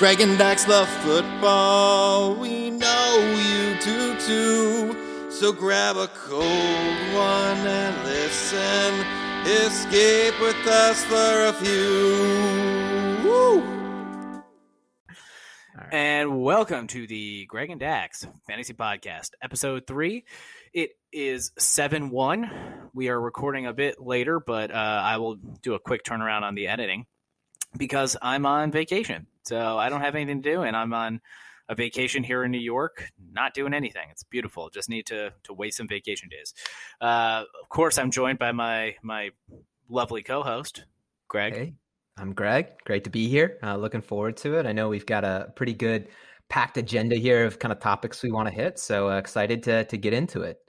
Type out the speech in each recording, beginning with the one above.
Greg and Dax love football. We know you do too. So grab a cold one and listen. Escape with us for a few. Woo! And welcome to the Greg and Dax Fantasy Podcast, episode three. It is 7 1. We are recording a bit later, but uh, I will do a quick turnaround on the editing because I'm on vacation. So I don't have anything to do, and I'm on a vacation here in New York, not doing anything. It's beautiful. Just need to to waste some vacation days. Uh, of course, I'm joined by my my lovely co-host, Greg. Hey, I'm Greg. Great to be here. Uh, looking forward to it. I know we've got a pretty good packed agenda here of kind of topics we want to hit. So uh, excited to to get into it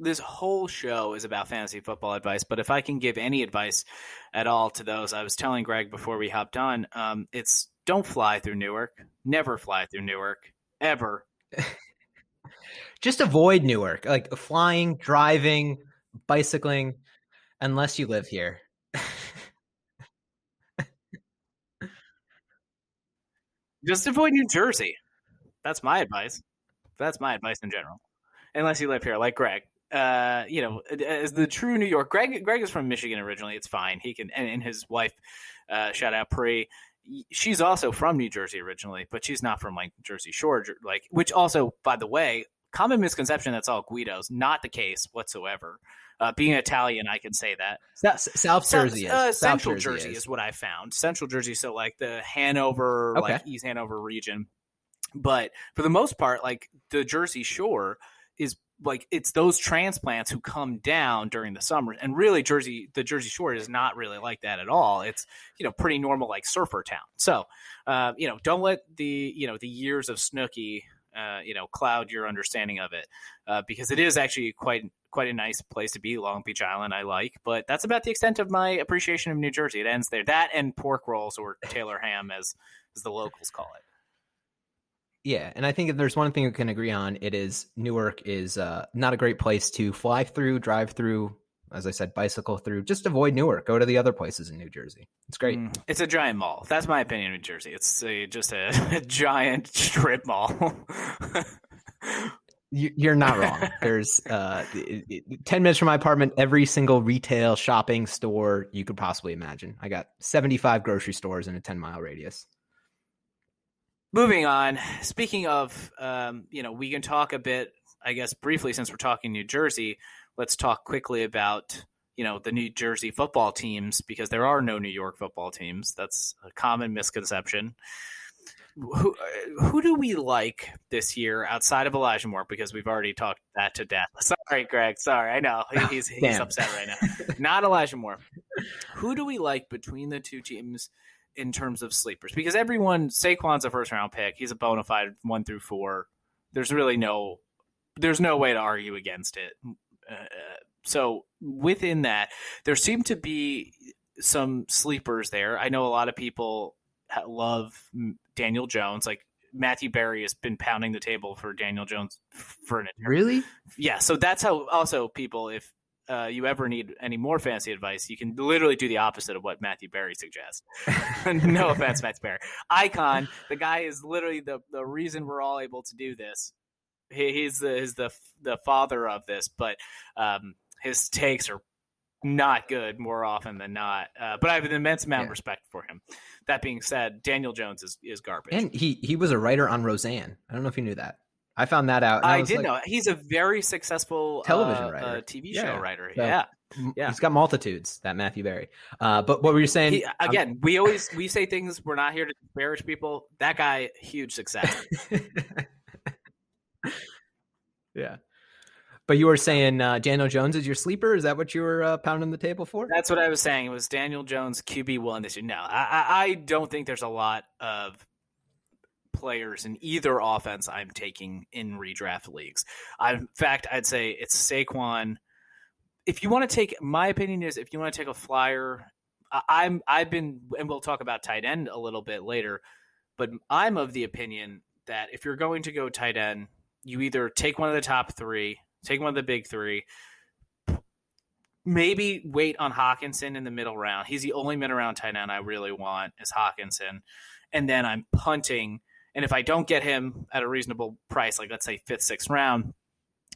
this whole show is about fantasy football advice, but if I can give any advice at all to those, I was telling Greg before we hopped on, um, it's don't fly through Newark. Never fly through Newark. Ever. Just avoid Newark. Like flying, driving, bicycling, unless you live here. Just avoid New Jersey. That's my advice. That's my advice in general. Unless you live here, like Greg uh, you know, as the true New York. Greg, Greg is from Michigan originally. It's fine. He can, and, and his wife, uh, shout out Pri. She's also from New Jersey originally, but she's not from like Jersey Shore, like which also, by the way, common misconception that's all Guidos. Not the case whatsoever. Uh, being Italian, I can say that. South, South Jersey, is. Uh, South Jersey, Jersey is. is. what I found. Central Jersey, so like the Hanover, Okay. like East Hanover region. But for the most part, like the Jersey Shore is like it's those transplants who come down during the summer. And really jersey the jersey shore is not really like that at all. It's you know pretty normal like surfer town. So uh, you know don't let the you know the years of Snooki uh, you know cloud your understanding of it uh, because it is actually quite quite a nice place to be. Long beach island i like. But that's about the extent of my appreciation of new jersey. It ends there. That and pork rolls or taylor ham as as the locals call it Yeah, and I think if there's one thing we can agree on, it is Newark is uh, not a great place to fly through, drive through. As I said, bicycle through. Just avoid Newark. Go to the other places in New Jersey. It's great. Mm, it's a giant mall. That's my opinion of New Jersey. It's a, just a, a giant strip mall. You- You're not wrong. There's uh, it- it- ten minutes from my apartment. Every single retail shopping store you could possibly imagine. I got 75 grocery stores in a 10 mile radius. Moving on. Speaking of, um, you know, we can talk a bit, I guess, briefly since we're talking New Jersey. Let's talk quickly about, you know, the New Jersey football teams because there are no New York football teams. That's a common misconception. Who, who do we like this year outside of Elijah Moore? Because we've already talked that to death. Sorry, Greg. Sorry, I know He- he's he's Damn. upset right now. Not Elijah Moore. Who do we like between the two teams in terms of sleepers? Because everyone, Saquon's a first round pick. He's a bona fide one through four. There's really no, there's no way to argue against it. Uh, so within that, there seem to be some sleepers there. I know a lot of people love Daniel Jones. Like Matthew Berry has been pounding the table for Daniel Jones for an Really? yeah, so that's how also people, if uh, you ever need any more fancy advice, you can literally do the opposite of what Matthew Berry suggests. no offense, Matthew Berry. Icon, the guy is literally the, the reason we're all able to do this. He, he's the he's the the father of this, but um, his takes are not good more often than not. Uh, but I have an immense amount of respect for him. That being said, Daniel Jones is is garbage. And he he was a writer on Roseanne. I don't know if you knew that. I found that out. and I did like, know he's a very successful Television uh, writer. uh, TV Yeah. show writer. So- yeah. yeah. He's got multitudes. That Matthew Berry. Uh, but what were you saying? He, again, we always we say things. We're not here to disparage people. That guy, huge success. yeah. But you were saying uh, Daniel Jones is your sleeper. Is that what you were uh, pounding the table for? That's what I was saying. It was Daniel Jones QB one this year. No, I, I, I don't think there's a lot of players in either offense I'm taking in redraft leagues. I, in fact, I'd say it's Saquon. If you want to take, my opinion is if you want to take a flyer, I, I'm I've been, and we'll talk about tight end a little bit later, but I'm of the opinion that if you're going to go tight end, you either take one of the top three, take one of the big three, maybe wait on Hockenson in the middle round. He's the only mid round tight end I really want is Hockenson, and then I'm punting. And if I don't get him at a reasonable price, like let's say fifth, sixth round,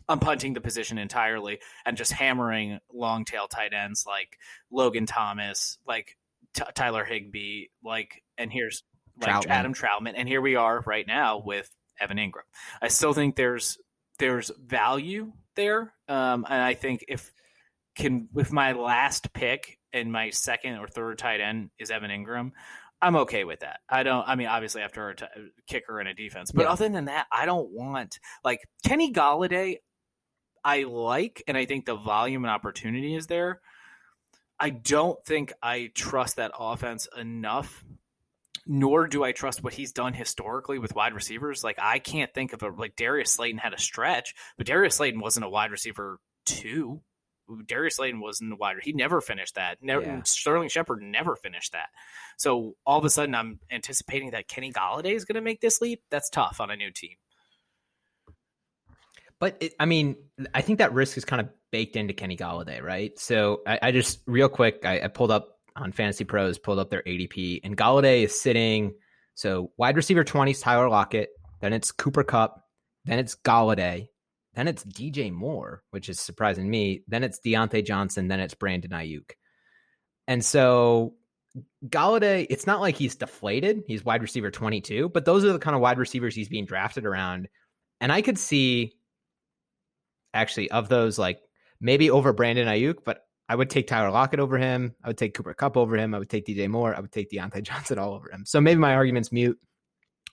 I'm punting the position entirely and just hammering long tail tight ends like Logan Thomas, like T- Tyler Higbee, like and here's like Trautman. Adam Trautman, and here we are right now with Evan Engram. I still think there's there's value there, um, and I think if can with my last pick and my second or third tight end is Evan Engram, I'm okay with that. I don't. I mean, obviously after a t- uh, kicker and a defense, but yeah. other than that, I don't want like Kenny Golladay. I like, and I think the volume and opportunity is there. I don't think I trust that offense enough, nor do I trust what he's done historically with wide receivers. Like I can't think of a like Darius Slayton had a stretch, but Darius Slayton wasn't a wide receiver two. Darius Slayton was in the wide. He never finished that. Never, yeah. Sterling Shepard never finished that. So all of a sudden, I'm anticipating that Kenny Golladay is going to make this leap. That's tough on a new team. But it, I mean, I think that risk is kind of baked into Kenny Golladay, right? So I, I just real quick, I, I, pulled up on Fantasy Pros, pulled up their ADP, and Golladay is sitting. So wide receiver twenty is Tyler Lockett, then it's Cooper Kupp. then it's Golladay, then it's DJ Moore, which is surprising me. Then it's Diontae Johnson, then it's Brandon Aiyuk. And so Golladay, it's not like he's deflated. He's wide receiver 22, but those are the kind of wide receivers he's being drafted around. And I could see actually of those like maybe over Brandon Aiyuk, but I would take Tyler Lockett over him. I would take Cooper Kupp over him. I would take DJ Moore. I would take Diontae Johnson all over him. So maybe my argument's mute,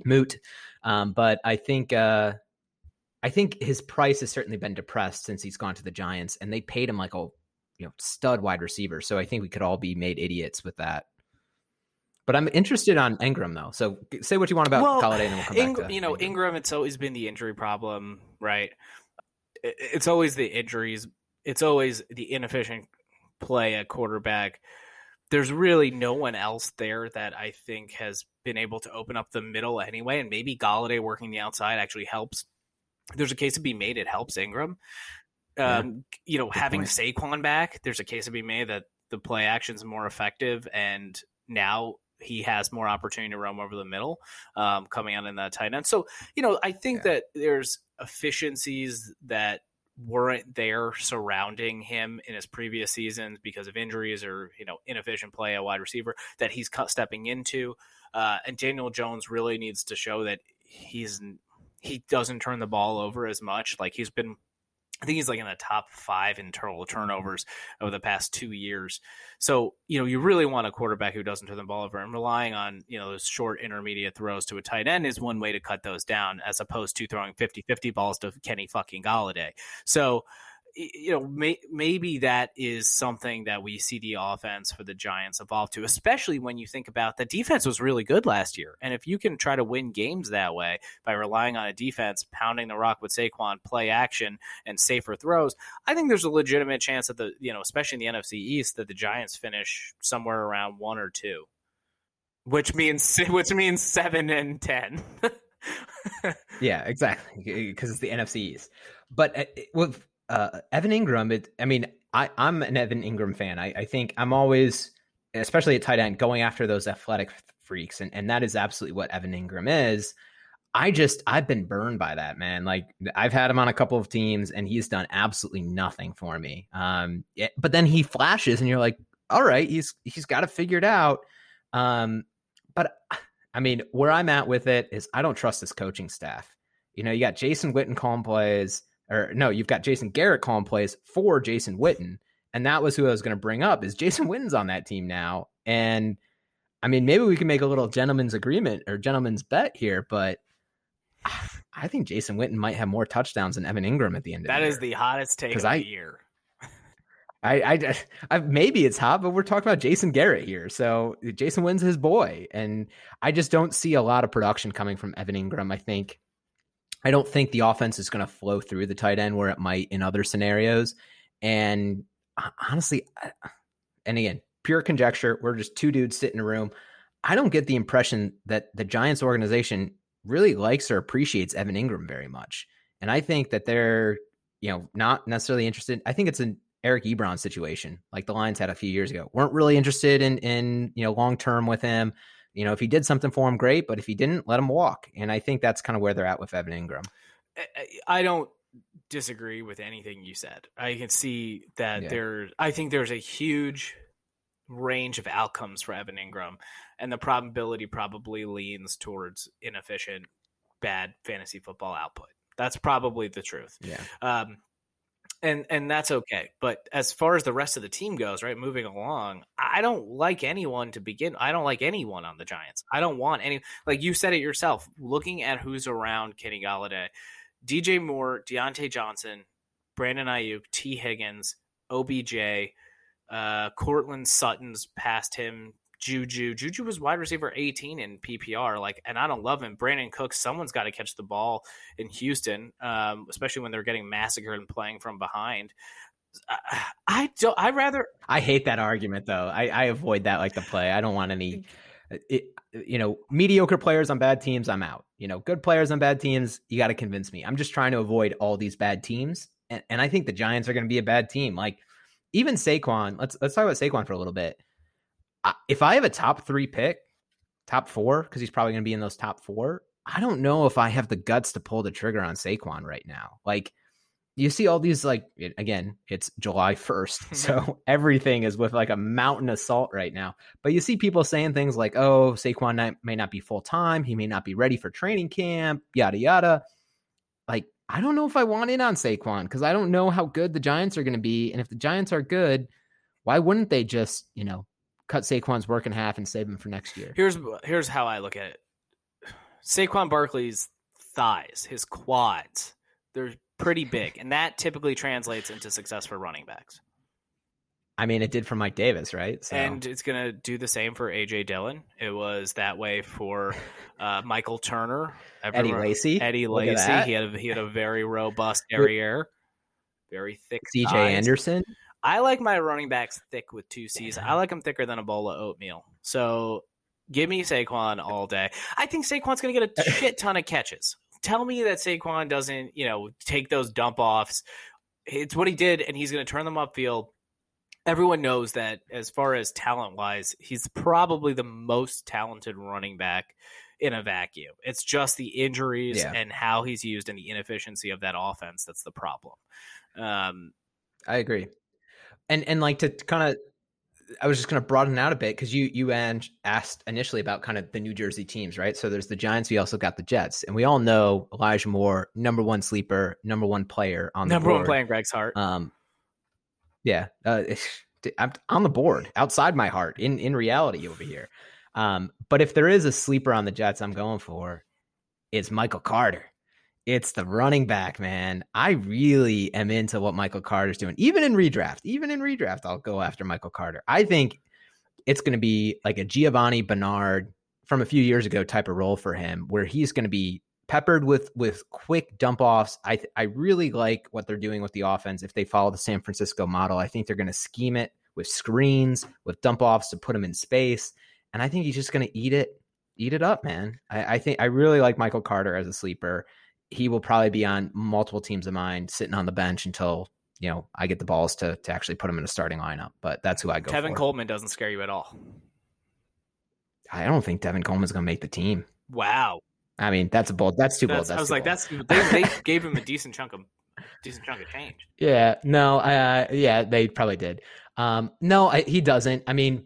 moot. Um, but I think uh, I think his price has certainly been depressed since he's gone to the Giants, and they paid him like a you know stud wide receiver. So I think we could all be made idiots with that. But I'm interested on Engram though. So say what you want about well, and we'll come Ing- back to you know Engram. It's always been the injury problem, right? It's always the injuries. It's always the inefficient play at quarterback. There's really no one else there that I think has been able to open up the middle anyway, and maybe Golladay working the outside actually helps there's a case to be made. It helps Engram. Yeah. Um, you know, Good having point. Saquon back, there's a case to be made that the play action is more effective, and now he has more opportunity to roam over the middle, um, coming out in that tight end. So, you know, I think yeah. that there's efficiencies that weren't there surrounding him in his previous seasons because of injuries or you know inefficient play at wide receiver that he's stepping into. Uh, and Daniel Jones really needs to show that he's he doesn't turn the ball over as much. Like he's been I think he's like in the top five in total turnovers over the past two years. So, you know, you really want a quarterback who doesn't turn the ball over and relying on, you know, those short intermediate throws to a tight end is one way to cut those down as opposed to throwing 50 50 balls to Kenny fucking Golladay. So, you know, may, maybe that is something that we see the offense for the Giants evolve to, especially when you think about the defense was really good last year. And if you can try to win games that way by relying on a defense, pounding the rock with Saquon, play action, and safer throws, I think there's a legitimate chance that the, you know, especially in the NFC East, that the Giants finish somewhere around one or two, which means, which means seven and 10. yeah, exactly. Because it's the NFC East. But uh, with uh, Evan Engram. it, I mean, I, I'm an Evan Engram fan. I, I think I'm always, especially at tight end, going after those athletic freaks, and, and that is absolutely what Evan Engram is. I just I've been burned by that man. Like I've had him on a couple of teams, and he's done absolutely nothing for me. Um, but then he flashes, and you're like, all right, he's he's got to figure it out. Um, but I mean, where I'm at with it is I don't trust this coaching staff. You know, you got Jason Witten calling plays or no, you've got Jason Garrett calling plays for Jason Witten. And that was who I was going to bring up is Jason Witten's on that team now. And I mean, maybe we can make a little gentleman's agreement or gentleman's bet here, but I think Jason Witten might have more touchdowns than Evan Engram at the end of that the year. That is the hottest take of I, the year. I, I, I, maybe it's hot, but we're talking about Jason Garrett here. So Jason Witten's his boy, and I just don't see a lot of production coming from Evan Engram. I think I don't think the offense is going to flow through the tight end where it might in other scenarios. And uh, honestly, and again, pure conjecture. We're just two dudes sitting in a room. I don't get the impression that the Giants organization really likes or appreciates Evan Engram very much. And I think that they're, you know, not necessarily interested. I think it's an Eric Ebron situation, like the Lions had a few years ago. weren't really interested in in you know long term with him. You know, if he did something for him, great. But if he didn't, let him walk. And I think that's kind of where they're at with Evan Engram. I don't disagree with anything you said. I can see that yeah. there. I think there's a huge range of outcomes for Evan Engram, and the probability probably leans towards inefficient, bad fantasy football output. That's probably the truth. Yeah. Um, and and that's okay. But as far as the rest of the team goes, right, moving along, I don't like anyone to begin. I don't like anyone on the Giants. I don't want any. Like you said it yourself. Looking at who's around Kenny Golladay, DJ Moore, Diontae Johnson, Brandon Aiyuk, Tee Higgins, OBJ, uh, Courtland Sutton's past him. Juju. Juju was wide receiver 18 in PPR. Like, and I don't love him. Brandin Cooks, someone's got to catch the ball in Houston, um, especially when they're getting massacred and playing from behind. I, I don't. I rather. I hate that argument though. I, I avoid that like the play. I don't want any. It, you know, mediocre players on bad teams, I'm out. You know, good players on bad teams, you got to convince me. I'm just trying to avoid all these bad teams, and, and I think the Giants are going to be a bad team. Like even Saquon. Let's let's talk about Saquon for a little bit if I have a top three pick, top four, because he's probably going to be in those top four, I don't know if I have the guts to pull the trigger on Saquon right now. Like, you see all these, like, again, it's July 1st. So everything is with like a mountain of salt right now. But you see people saying things like, oh, Saquon may not be full time. He may not be ready for training camp, yada, yada. Like, I don't know if I want in on Saquon because I don't know how good the Giants are going to be. And if the Giants are good, why wouldn't they just, you know, cut Saquon's work in half and save him for next year. Here's here's how I look at it. Saquon Barkley's thighs, his quads, they're pretty big, and that typically translates into success for running backs. I mean, it did for Mike Davis, right? So. And it's going to do the same for AJ Dillon. It was that way for uh, Michael Turner, Eddie Lacy. Eddie Lacy. He had a, he had a very robust derriere, very thick. CJ Anderson. I like my running backs thick with two C's. I like them thicker than a bowl of oatmeal. So give me Saquon all day. I think Saquon's going to get a shit ton of catches. Tell me that Saquon doesn't, you know, take those dump offs. It's what he did, and he's going to turn them upfield. Everyone knows that as far as talent wise, he's probably the most talented running back in a vacuum. It's just the injuries yeah. and how he's used and the inefficiency of that offense that's the problem. Um, I agree and and like to kind of I was just going to broaden out a bit because you you and asked initially about kind of the New Jersey teams, right? So there's the Giants. We also got the Jets, and we all know Elijah Moore, number one sleeper, number one player on the number board. one player in Greg's heart. Um, yeah, uh, I'm on the board, outside my heart, in in reality over here. Um, but if there is a sleeper on the Jets, I'm going for, it's Michael Carter. It's the running back, man. I really am into what Michael Carter's doing. Even in redraft, even in redraft, I'll go after Michael Carter. I think it's going to be like a Giovani Bernard from a few years ago type of role for him, where he's going to be peppered with with quick dump offs. I th- I really like what they're doing with the offense. If they follow the San Francisco model, I think they're going to scheme it with screens, with dump offs to put him in space, and I think he's just going to eat it, eat it up, man. I, I think I really like Michael Carter as a sleeper he will probably be on multiple teams of mine, sitting on the bench until you know I get the balls to to actually put him in a starting lineup. But that's who I go. Kevin for. Coleman doesn't scare you at all. I don't think Tevin Coleman's going to make the team. Wow. I mean, that's a bold. That's too that's, bold. That's I was like, bold. that's they, they gave him a decent chunk of decent chunk of change. Yeah. No. Uh, yeah, they probably did. Um, no, I, he doesn't. I mean,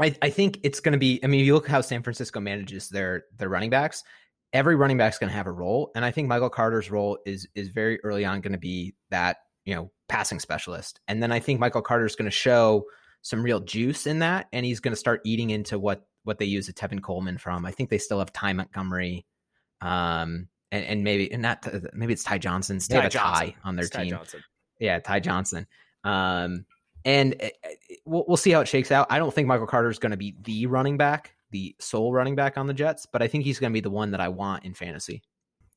I, I think it's going to be. I mean, you look how San Francisco manages their their running backs every running back's going to have a role, and I think Michael Carter's role is is very early on going to be that you know passing specialist, and then I think Michael Carter's going to show some real juice in that, and he's going to start eating into what what they use a Tevin Coleman from. I think they still have Ty Montgomery, um, and, and maybe and not maybe it's Ty Johnson. They Ty have a Johnson. Ty on their it's team. Yeah, Ty Johnson. Um, and eh, eh, we'll, we'll see how it shakes out. I don't think Michael Carter is going to be the running back the sole running back on the Jets, but I think he's going to be the one that I want in fantasy.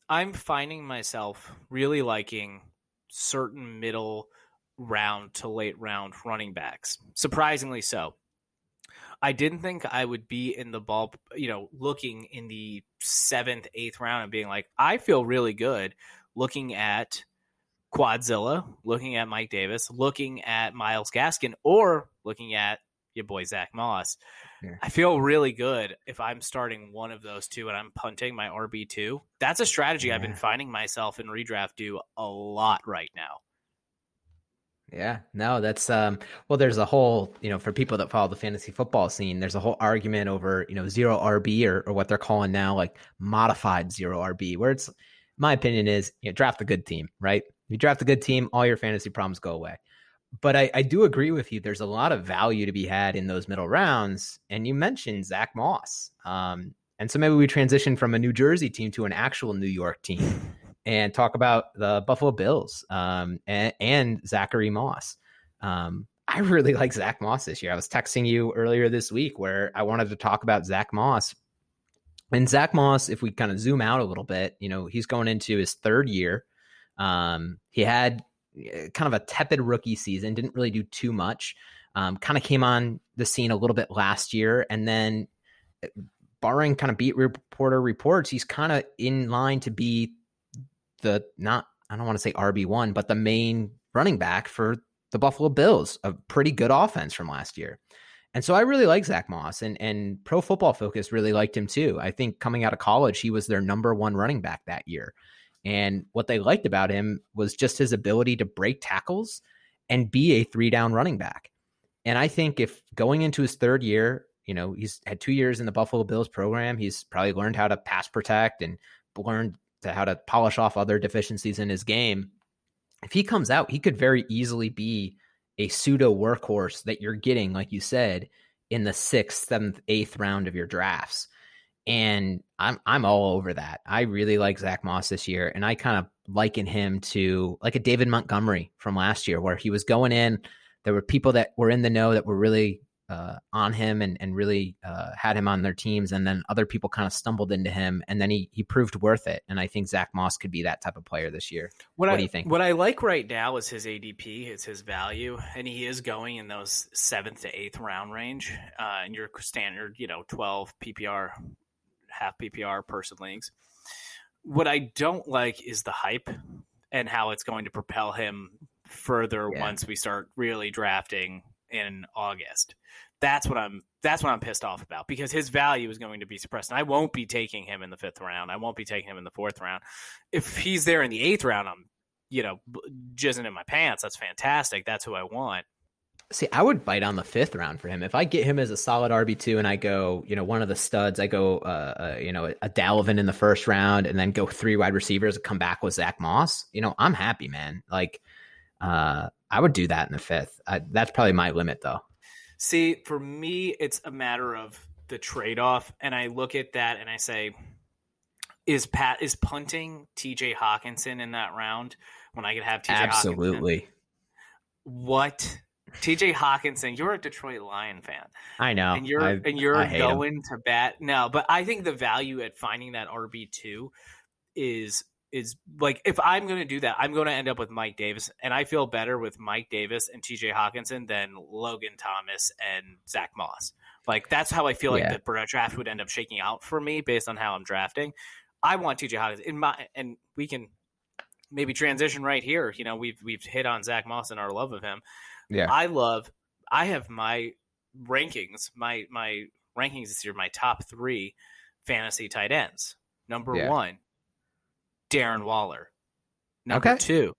I'm finding myself really liking certain middle round to late round running backs. Surprisingly so. I didn't think I would be in the ball, you know, looking in the seventh, eighth round and being like, I feel really good looking at Quadzilla, looking at Mike Davis, looking at Myles Gaskin, or looking at your boy Zack Moss. I feel really good if I'm starting one of those two and I'm punting my RB two. That's a strategy yeah. I've been finding myself in redraft do a lot right now. Yeah, no, that's um well there's a whole, you know, for people that follow the fantasy football scene, there's a whole argument over, you know, zero RB or, or what they're calling now like modified zero RB, where it's my opinion is you know, draft a good team, right? You draft a good team, all your fantasy problems go away. But I, I do agree with you. There's a lot of value to be had in those middle rounds. And you mentioned Zack Moss. Um, and so maybe we transition from a New Jersey team to an actual New York team and talk about the Buffalo Bills um, and, and, Zachary Moss. Um, I really like Zack Moss this year. I was texting you earlier this week where I wanted to talk about Zack Moss. And Zack Moss, if we kind of zoom out a little bit, you know, he's going into his third year. Um, he had kind of a tepid rookie season, didn't really do too much. Um, kind of came on the scene a little bit last year, and then, eh, barring kind of beat reporter reports, he's kind of in line to be the not I don't want to say RB one, but the main running back for the Buffalo Bills, a pretty good offense from last year. And so I really like Zack Moss and and Pro Football Focus really liked him too. I think coming out of college, he was their number one running back that year. And what they liked about him was just his ability to break tackles and be a three down running back. And I think if going into his third year, you know, he's had two years in the Buffalo Bills program, he's probably learned how to pass protect and learned to how to polish off other deficiencies in his game. If he comes out, he could very easily be a pseudo workhorse that you're getting, like you said, in the sixth, seventh, eighth round of your drafts. And I'm I'm all over that. I really like Zack Moss this year, and I kind of liken him to like a David Montgomery from last year, where he was going in. There were people that were in the know that were really uh, on him and and really uh, had him on their teams, and then other people kind of stumbled into him, and then he he proved worth it. And I think Zack Moss could be that type of player this year. What, what I, do you think? What I like right now is his ADP, it's his value, and he is going in those seventh to eighth round range uh, in your standard, you know, twelve PPR, half PPR person leagues. What I don't like is the hype and how it's going to propel him further yeah. once we start really drafting in August. That's what I'm that's what I'm pissed off about because his value is going to be suppressed. And I won't be taking him in the fifth round. I won't be taking him in the fourth round. If he's there in the eighth round, I'm you know jizzing in my pants. That's fantastic. That's who I want. See, I would bite on the fifth round for him. If I get him as a solid RB two, and I go, you know, one of the studs, I go, uh, uh, you know, a Dalvin in the first round, and then go three wide receivers, and come back with Zack Moss. You know, I'm happy, man. Like, uh, I would do that in the fifth. I, that's probably my limit, though. See, for me, it's a matter of the trade off, and I look at that and I say, is Pat is punting T.J. Hockenson in that round when I could have T.J. Absolutely. What? TJ Hockenson, you're a Detroit Lion fan. I know. And you're I, and you're going him. to bat. No, but I think the value at finding that RB two is is like if I'm going to do that, I'm going to end up with Mike Davis, and I feel better with Mike Davis and T.J. Hockenson than Logan Thomas and Zack Moss. Like that's how I feel like the draft would end up shaking out for me based on how I'm drafting. I want T.J. Hockenson in my, and we can maybe transition right here. You know, we've we've hit on Zack Moss and our love of him. Yeah, I love. I have my rankings, my my rankings this year, my top three fantasy tight ends. Number yeah. one, Darren Waller. Number okay. two,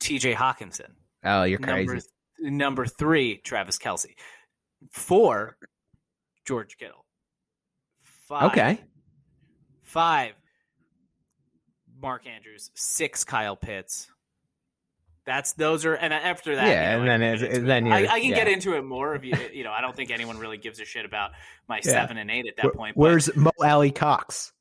TJ Hockenson. Oh, you're crazy. Number, number three, Travis Kelce. Four, George Kittle. Five, okay. Five, Mark Andrews. Six, Kyle Pitts. That's those are, and after that, yeah, you know, and then it, then I, I, can yeah. get into it more. If you, you know, I don't think anyone really gives a shit about my yeah. seven and eight at that Where, point. Where's Mo Alie-Cox?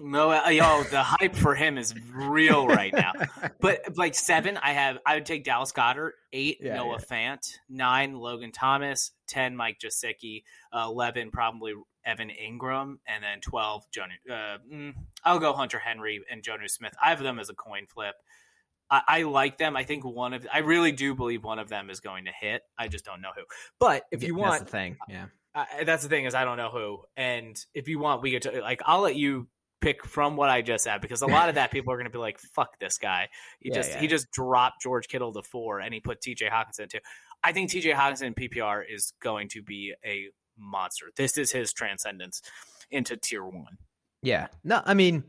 No, uh, yo, the hype for him is real right now. but like seven, I have I would take Dallas Goedert, Eight, yeah, Noah. Fant. Nine, Logan Thomas. Ten, Mike Gesicki. Uh, Eleven, probably Evan Engram, and then twelve, Jonah. Uh, mm, I'll go Hunter Henry and Jonnu Smith. I have them as a coin flip. I, I, like them. I think one of I really do believe one of them is going to hit. I just don't know who. But if you want, that's the thing. Yeah, that's the thing is I don't know who. And if you want, we get to like I'll let you pick from what I just said because a lot of that people are going to be like, "Fuck this guy." He Yeah, just yeah. he just dropped George Kittle to four and he put T.J. Hockenson to. I think T.J. Hockenson PPR is going to be a monster. This is his transcendence into tier one. Yeah. No, I mean,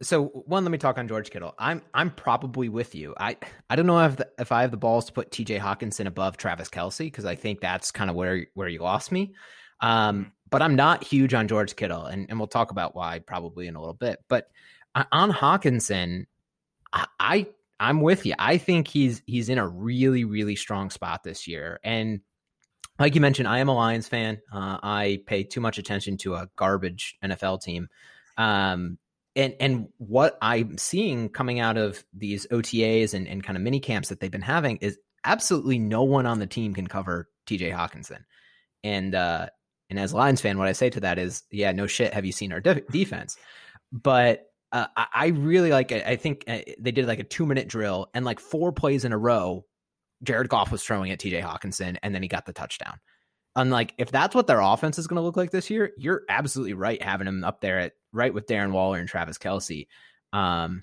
so one, let me talk on George Kittle. I'm I'm probably with you. I I don't know if the, if I have the balls to put T.J. Hockenson above Travis Kelce because I think that's kind of where where you lost me. Um, but I'm not huge on George Kittle, and, and we'll talk about why probably in a little bit. But uh, on Hockenson, I, I I'm with you. I think he's he's in a really really strong spot this year, and like you mentioned, I am a Lions fan. Uh, I pay too much attention to a garbage NFL team. Um, and and what I'm seeing coming out of these OTAs and, and kind of mini camps that they've been having is absolutely no one on the team can cover TJ Hockenson. And uh, and as a Lions fan, what I say to that is, yeah, no shit. Have you seen our de- defense? But uh, I, really like. I, think uh, they did like a two minute drill and like four plays in a row. Jared Goff was throwing at TJ Hockenson, and then he got the touchdown. Unlike if that's what their offense is going to look like this year, you're absolutely right having him up there at right with Darren Waller and Travis Kelce. Um,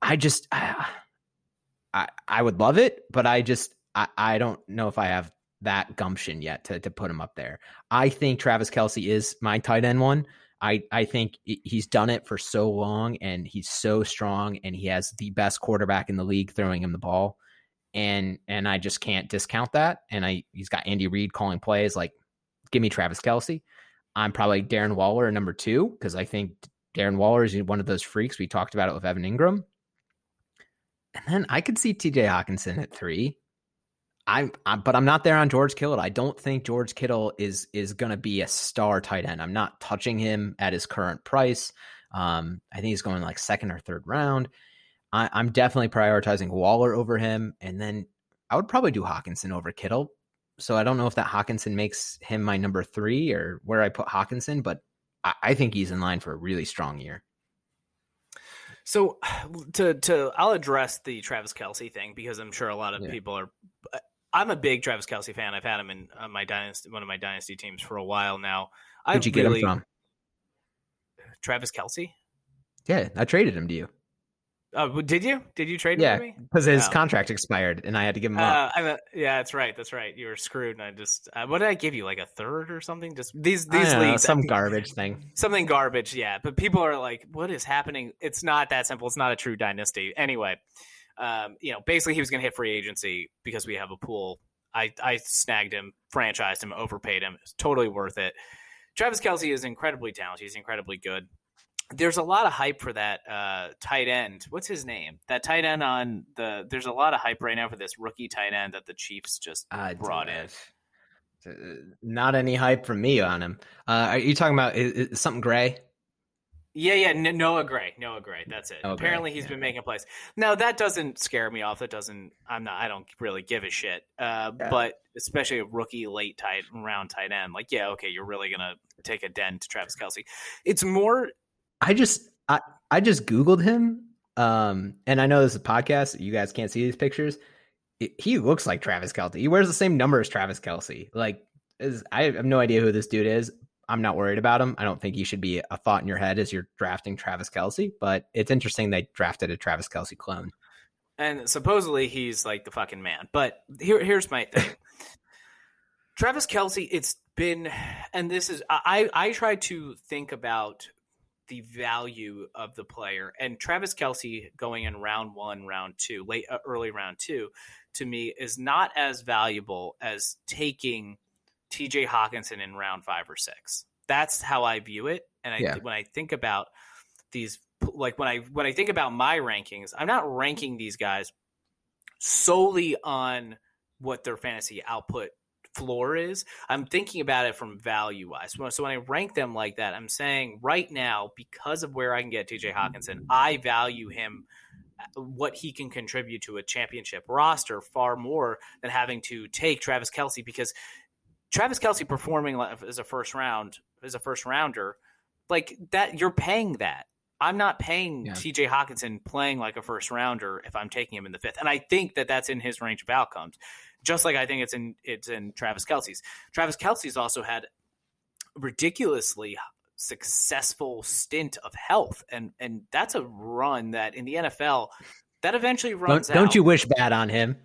I just I, I I would love it, but I just I, I don't know if I have that gumption yet to to put him up there. I think Travis Kelce is my tight end one. I I think he's done it for so long and he's so strong and he has the best quarterback in the league throwing him the ball and and I just can't discount that. And I he's got Andy Reid calling plays like, give me Travis Kelce. I'm probably Darren Waller at number two because I think Darren Waller is one of those freaks. We talked about it with Evan Engram, and then I could see T.J. Hockenson at three. I'm, I'm, but I'm not there on George Kittle. I don't think George Kittle is is going to be a star tight end. I'm not touching him at his current price. Um, I think he's going like second or third round. I, I'm definitely prioritizing Waller over him, and then I would probably do Hockenson over Kittle. So I don't know if that Hockenson makes him my number three or where I put Hockenson, but I, I think he's in line for a really strong year. So to to I'll address the Travis Kelce thing because I'm sure a lot of Yeah. people are. I'm a big Travis Kelce fan. I've had him in uh, my dynasty, one of my dynasty teams for a while now. I Where'd you get him from? Travis Kelce. Yeah, I traded him to you. Oh, did you? Did you trade him Yeah, me? because his Oh. contract expired and I had to give him up. Uh, I'm a, yeah, that's right. That's right. You were screwed, and I just uh, what did I give you? Like a third or something? Just these these don't know, leagues, some I- garbage thing. something garbage. Yeah, but people are like, "What is happening?" It's not that simple. It's not a true dynasty. Anyway, um, you know, basically he was going to hit free agency because we have a pool. I I snagged him, franchised him, overpaid him. It's totally worth it. Travis Kelce is incredibly talented. He's incredibly good. There's a lot of hype for that uh, tight end. What's his name? That tight end on the. There's a lot of hype right now for this rookie tight end that the Chiefs just Uh, brought in. uh, Not any hype from me on him. Uh, are you talking about is, is something gray? Yeah, yeah, Noah Gray, Noah Gray. That's it. Apparently, he's yeah. been making plays. Now that doesn't scare me off. That doesn't. I'm not. I don't really give a shit. Uh, Yeah. But especially a rookie late tight round tight end, like yeah, okay, you're really gonna take a dent to Travis Kelce. It's more. I just I, I just googled him. Um, and I know this is a podcast. You guys can't see these pictures. It- he looks like Travis Kelce. He wears the same number as Travis Kelce. Like, is I have no idea who this dude is. I'm not worried about him. I don't think he should be a thought in your head as you're drafting Travis Kelce. But it's interesting they drafted a Travis Kelce clone. And supposedly he's like the fucking man. But here, here's my thing. Travis Kelce, it's been, and this is, I, I try to think about the value of the player. And Travis Kelce going in round one, round two, late, uh, early round two, to me is not as valuable as taking TJ Hockenson in round five or six. That's how I view it. And I, Yeah. when I think about these, like when I when I think about my rankings, I'm not ranking these guys solely on what their fantasy output floor is. I'm thinking about it from value wise. So when I rank them like that, I'm saying right now, because of where I can get TJ Hockenson, I value him uh, what he can contribute to a championship roster far more than having to take Travis Kelce because Travis Kelce performing as a first round as a first rounder, like that you're paying that. I'm not paying Yeah. TJ Hockenson playing like a first rounder if I'm taking him in the fifth, and I think that that's in his range of outcomes. Just like I think it's in it's in Travis Kelce's. Travis Kelce's also had ridiculously successful stint of health, and and that's a run that in the NFL that eventually runs. Don't, don't you wish bad on him?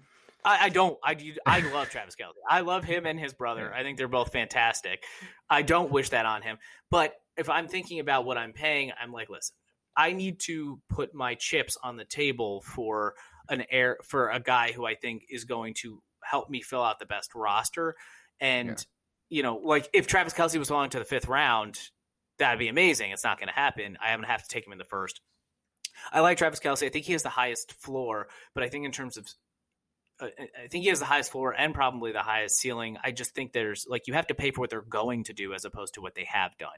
I, I don't. I I love Travis Kelce. I love him and his brother. I think they're both fantastic. I don't wish that on him. But if I'm thinking about what I'm paying, I'm like, listen, I need to put my chips on the table for an air for a guy who I think is going to help me fill out the best roster. And Yeah. you know, like if Travis Kelce was falling to the fifth round, that'd be amazing. It's not going to happen. I am going to have to take him in the first. I like Travis Kelce. I think he has the highest floor, but I think in terms of I think he has the highest floor and probably the highest ceiling. I just think there's like you have to pay for what they're going to do as opposed to what they have done.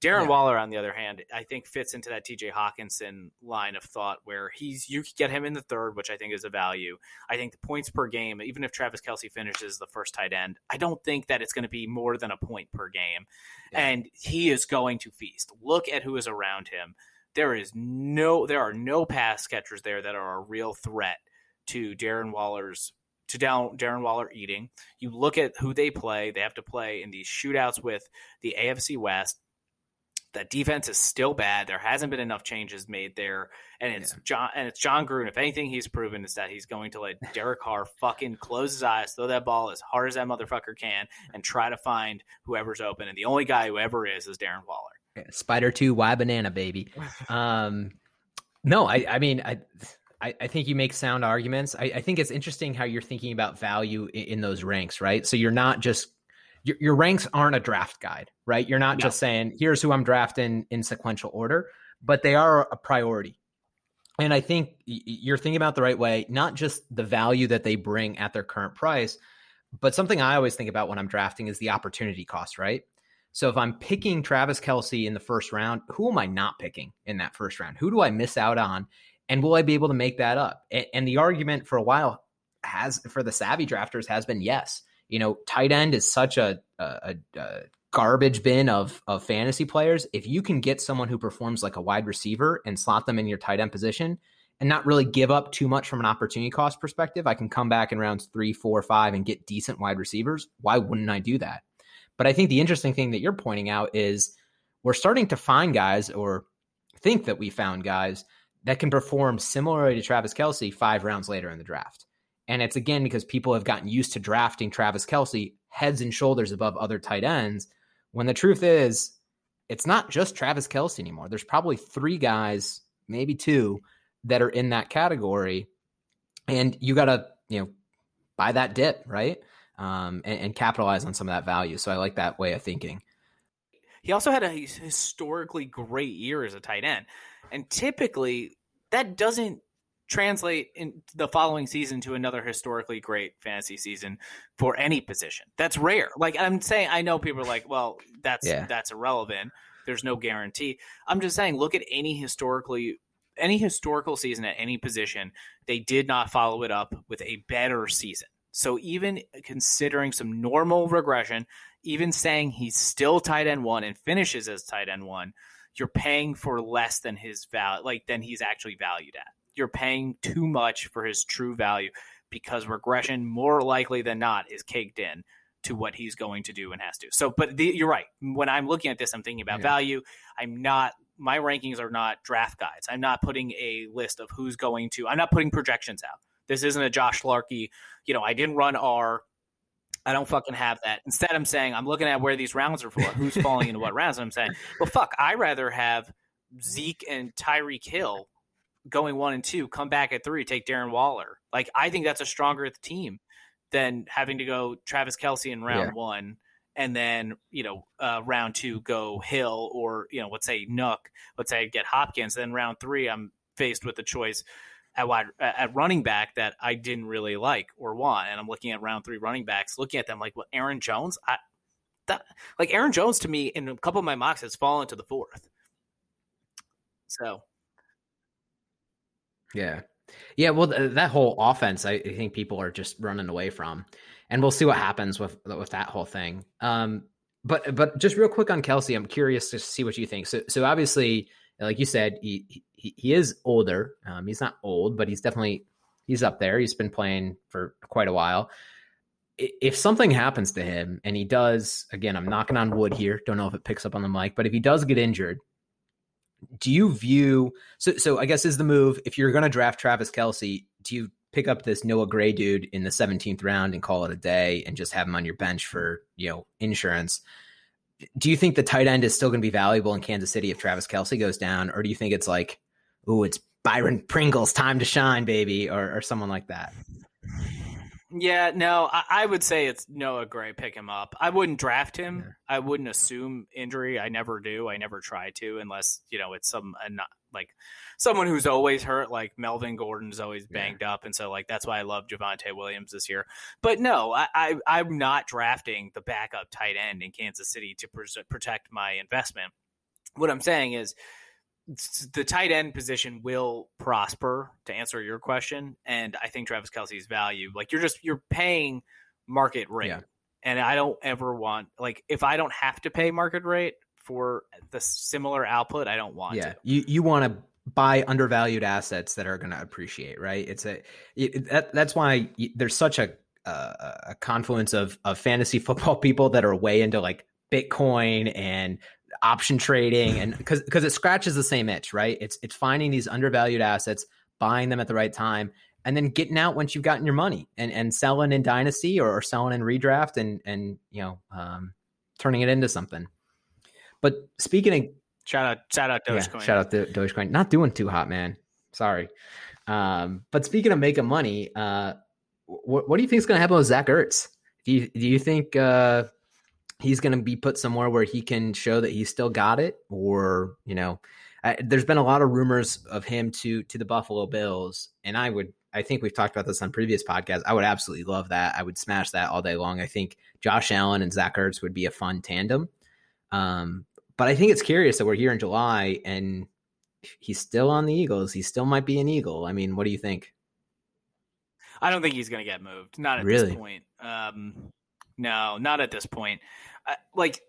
Darren Yeah. Waller, on the other hand, I think fits into that TJ Hockenson line of thought where he's you could get him in the third, which I think is a value. I think the points per game, even if Travis Kelce finishes the first tight end, I don't think that it's going to be more than a point per game. Yeah. And he is going to feast. Look at who is around him. There is no there are no pass catchers there that are a real threat to Darren Waller's to down Darren Waller eating. You look at who they play; they have to play in these shootouts with the AFC West. That defense is still bad. There hasn't been enough changes made there, and it's John and it's Jon Gruden. If anything, he's proven is that he's going to let Derek Carr fucking close his eyes, throw that ball as hard as that motherfucker can, and try to find whoever's open. And the only guy who ever is is Darren Waller. Yeah, Spider two, why banana, baby? Um, no, I, I mean, I, I, I think you make sound arguments. I, I think it's interesting how you're thinking about value in, in those ranks, right? So you're not just your, your ranks aren't a draft guide, right? You're not No. just saying here's who I'm drafting in sequential order, but they are a priority. And I think you're thinking about the right way, not just the value that they bring at their current price, but something I always think about when I'm drafting is the opportunity cost, right? So if I'm picking Travis Kelce in the first round, who am I not picking in that first round? Who do I miss out on? And will I be able to make that up? A- And the argument for a while has for the savvy drafters has been yes. You know, tight end is such a, a, a, a garbage bin of of fantasy players. If you can get someone who performs like a wide receiver and slot them in your tight end position and not really give up too much from an opportunity cost perspective, I can come back in rounds three, four, five and get decent wide receivers. Why wouldn't I do that? But I think the interesting thing that you're pointing out is we're starting to find guys or think that we found guys that can perform similarly to Travis Kelce five rounds later in the draft. And it's again because people have gotten used to drafting Travis Kelce heads and shoulders above other tight ends. When the truth is, it's not just Travis Kelce anymore. There's probably three guys, maybe two, that are in that category. And you got to, you know, buy that dip, right? Um, and, and capitalize on some of that value. So I like that way of thinking. He also had a historically great year as a tight end. And typically, that doesn't translate in the following season to another historically great fantasy season for any position. That's rare. Like I'm saying, I know people are like, well, that's Yeah. that's irrelevant. There's no guarantee. I'm just saying, look at any historically any historical season at any position, they did not follow it up with a better season. So even considering some normal regression, even saying he's still tight end one and finishes as tight end one, you're paying for less than his value, like than he's actually valued at. You're paying too much for his true value because regression, more likely than not, is caked in to what he's going to do and has to. So, but the, you're right. When I'm looking at this, I'm thinking about Yeah. value. I'm not. My rankings are not draft guides. I'm not putting a list of who's going to. I'm not putting projections out. This isn't a Josh Larkey. You know, I didn't run R. I don't fucking have that. Instead, I'm saying I'm looking at where these rounds are for, who's falling into what rounds. And I'm saying, well, fuck, I rather have Zeke and Tyreek Hill going one and two, come back at three, take Darren Waller. Like, I think that's a stronger team than having to go Travis Kelce in round Yeah. one and then, you know, uh, round two go Hill or, you know, let's say Nuk, let's say I get Hopkins. Then round three, I'm faced with the choice at wide at running back that I didn't really like or want. And I'm looking at round three running backs, looking at them like, well, Aaron Jones, I that like Aaron Jones to me in a couple of my mocks has fallen to the fourth. So Yeah. Yeah, well, th- that whole offense, I, think people are just running away from, and we'll see what happens with with that whole thing. Um, but but just real quick on Kelce, I'm curious to see what you think. So so obviously, like you said, he, is older. Um, he's not old, but he's definitely he's up there. He's been playing for quite a while. if something happens to him and he does, again, I'm knocking on wood here. Don't know if it picks up on the mic, but if he does get injured, do you view so? So I guess is the move if you're going to draft Travis Kelce, do you pick up this Noah Gray dude in the 17th round and call it a day and just have him on your bench for you know insurance? Do you think the tight end is still going to be valuable in Kansas City if Travis Kelce goes down, or do you think it's like, oh, it's Byron Pringle's time to shine, baby, or, or someone like that? Yeah, no, I, I, would say it's Noah Gray. Pick him up. I wouldn't draft him. Yeah. I wouldn't assume injury. I never do. I never try to, unless you know it's some not like someone who's always hurt, like Melvin Gordon's always banged yeah. up, and so like that's why I love Javonte Williams this year. But no, I, I am not drafting the backup tight end in Kansas City to protect my investment. What I'm saying is the tight end position will prosper to answer your question and i think travis Kelce's value like you're just you're paying market rate yeah. and i don't ever want like if i don't have to pay market rate for the similar output i don't want yeah. to you you want to buy undervalued assets that are going to appreciate right it's a it, that, that's why there's such a a confluence of of fantasy football people that are way into like bitcoin and option trading and because because it scratches the same itch, right? It's it's finding these undervalued assets, buying them at the right time, and then getting out once you've gotten your money and and selling in dynasty or, or selling in redraft and and you know um, turning it into something. But speaking of shout out shout out Dogecoin, yeah, shout out to Dogecoin, not doing too hot, man. Sorry. Um, but speaking of making money, uh, what, what do you think is going to happen with Zach Ertz? Do you do you think uh, he's going to be put somewhere where he can show that he's still got it or you know I, there's been a lot of rumors of him to to the buffalo bills and i would i think we've talked about this on previous podcasts i would absolutely love that i would smash that all day long i think josh allen and zach ertz would be a fun tandem um, but i think it's curious that we're here in july and he's still on the eagles he still might be an eagle i mean what do you think I don't think he's going to get moved. Not at really? this point. Um, no, not at this point. Uh, like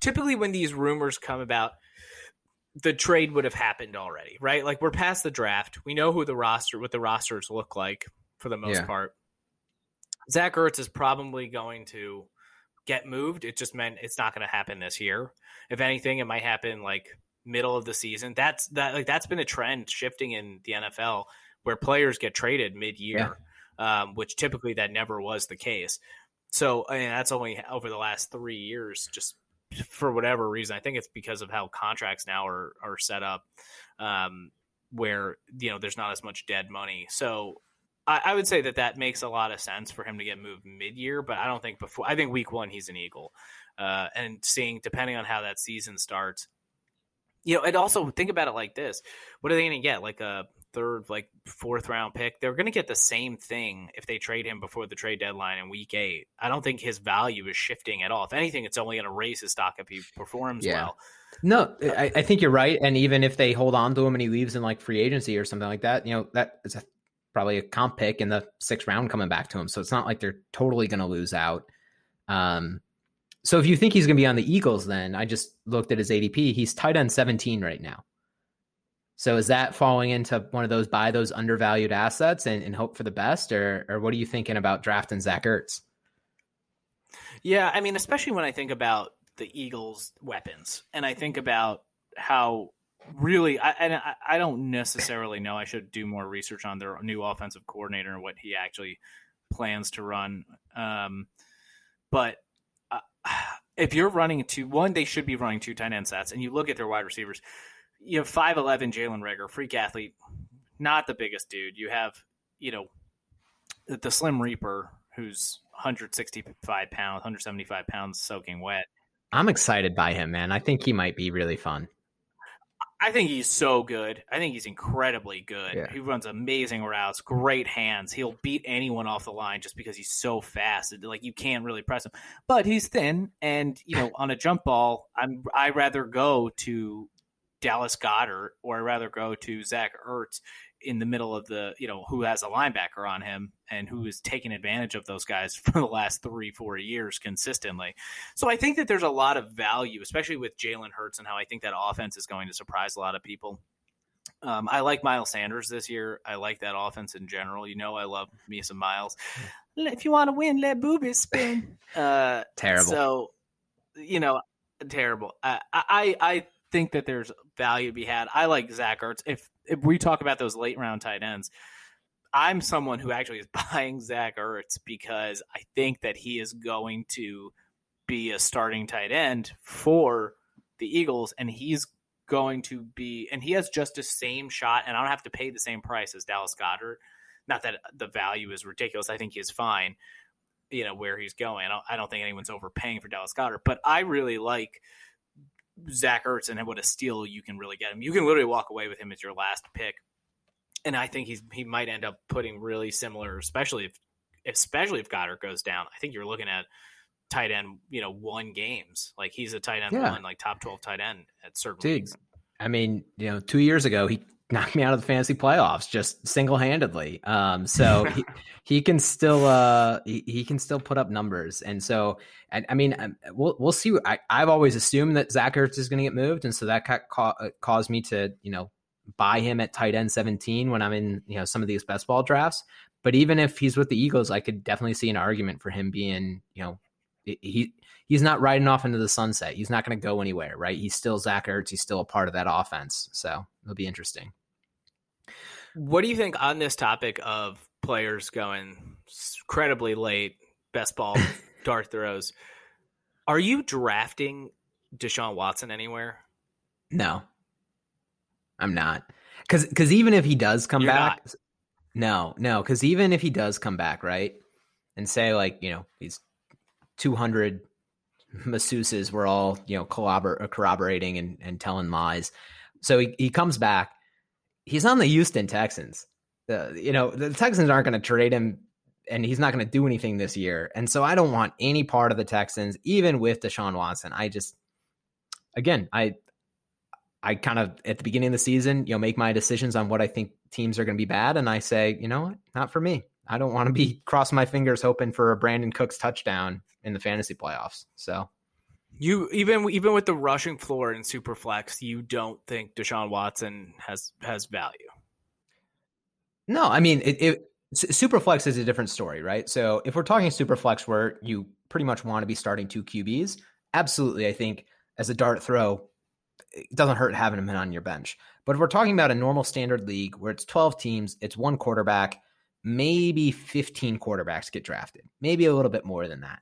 typically when these rumors come about, the trade would have happened already, right? Like we're past the draft. We know who the roster, what the rosters look like for the most yeah. part. Zach Ertz is probably going to get moved. It just meant it's not going to happen this year. If anything, it might happen like middle of the season. That's that like that's been a trend shifting in the NFL where players get traded mid year, yeah. um, which typically that never was the case. So I mean, that's only over the last three years, just for whatever reason. I think it's because of how contracts now are are set up, um, where you know there's not as much dead money. So I, I, would say that that makes a lot of sense for him to get moved mid year, but I don't think before. I think week one he's an Eagle, uh, and seeing depending on how that season starts. You know, and also think about it like this: what are they going to get? Like a third, like fourth round pick, they're going to get the same thing if they trade him before the trade deadline in week eight. I don't think his value is shifting at all. If anything, it's only going to raise his stock if he performs yeah. well. No, I, I, think you're right. And even if they hold on to him and he leaves in like free agency or something like that, you know, that is a, probably a comp pick in the sixth round coming back to him. So it's not like they're totally going to lose out. Um, so if you think he's going to be on the Eagles, then I just looked at his ADP. He's tight end 17 right now. So is that falling into one of those buy those undervalued assets and, and hope for the best, or or what are you thinking about drafting Zach Ertz? Yeah, I mean, especially when I think about the Eagles' weapons, and I think about how really, I, and I, I don't necessarily know. I should do more research on their new offensive coordinator and what he actually plans to run. Um, but uh, if you're running two, one, they should be running two tight end sets, and you look at their wide receivers you have five eleven Jalen Reagor, freak athlete, not the biggest dude. You have you know the, the Slim Reaper, who's 165 pounds, 175 pounds, soaking wet. I'm excited by him, man. I think he might be really fun. I think he's so good. I think he's incredibly good. Yeah. He runs amazing routes, great hands. He'll beat anyone off the line just because he's so fast. Like you can't really press him. But he's thin, and you know, on a jump ball, I'm I rather go to Dallas Goedert, or I'd rather go to Zach Ertz in the middle of the, you know, who has a linebacker on him and who is taking advantage of those guys for the last three, four years consistently. So I think that there's a lot of value, especially with Jalen Hurts and how I think that offense is going to surprise a lot of people. Um, I like Miles Sanders this year. I like that offense in general. You know, I love me some Miles. If you want to win, let boobies spin. Uh, Terrible. So, you know, terrible. I, I I think that there's value to be had. I like Zach Ertz. If if we talk about those late round tight ends, I'm someone who actually is buying Zach Ertz because I think that he is going to be a starting tight end for the Eagles, and he's going to be, and he has just the same shot, and I don't have to pay the same price as Dallas Goedert. Not that the value is ridiculous. I think he's fine, you know, where he's going. I don't, I don't think anyone's overpaying for Dallas Goedert, but I really like Zach Ertz and what a steal you can really get him. You can literally walk away with him as your last pick. And I think he's he might end up putting really similar, especially if especially if Goedert goes down. I think you're looking at tight end, you know, one games. Like he's a tight end Yeah. one, like top twelve tight end at certain Dude. I mean, you know, two years ago he knocked me out of the fantasy playoffs just single handedly. Um, so he, he can still uh he, he can still put up numbers, and so and I mean um, we'll we'll see. I I've always assumed that Zach Ertz is going to get moved, and so that ca- ca- uh, caused me to you know buy him at tight end seventeen when I'm in you know some of these best ball drafts. But even if he's with the Eagles, I could definitely see an argument for him being you know he he's not riding off into the sunset. He's not going to go anywhere, right? He's still Zach Ertz. He's still a part of that offense. So it'll be interesting. What do you think on this topic of players going incredibly late, best ball dart throws? Are you drafting Deshaun Watson anywhere? No, I'm not. Because because even if he does come You're back, no, no. Because even if he does come back, right, and say like you know these 200 masseuses were all you know collabor- corroborating and, and telling lies. So he, he comes back. He's on the Houston Texans. You know the Texans aren't going to trade him, and he's not going to do anything this year. And so I don't want any part of the Texans, even with Deshaun Watson. I just again I I kind of at the beginning of the season, you know, make my decisions on what I think teams are going to be bad, and I say, you know what, not for me. I don't want to be crossing my fingers hoping for a Brandin Cooks touchdown in the fantasy playoffs. So You even even with the rushing floor in Superflex, you don't think Deshaun Watson has has value. no, I mean, it, it Superflex is a different story, right? So if we're talking Superflex, where you pretty much want to be starting two QBs, absolutely, I think as a dart throw, it doesn't hurt having him on your bench. But if we're talking about a normal standard league where it's 12 teams, it's one quarterback, maybe 15 quarterbacks get drafted, maybe a little bit more than that.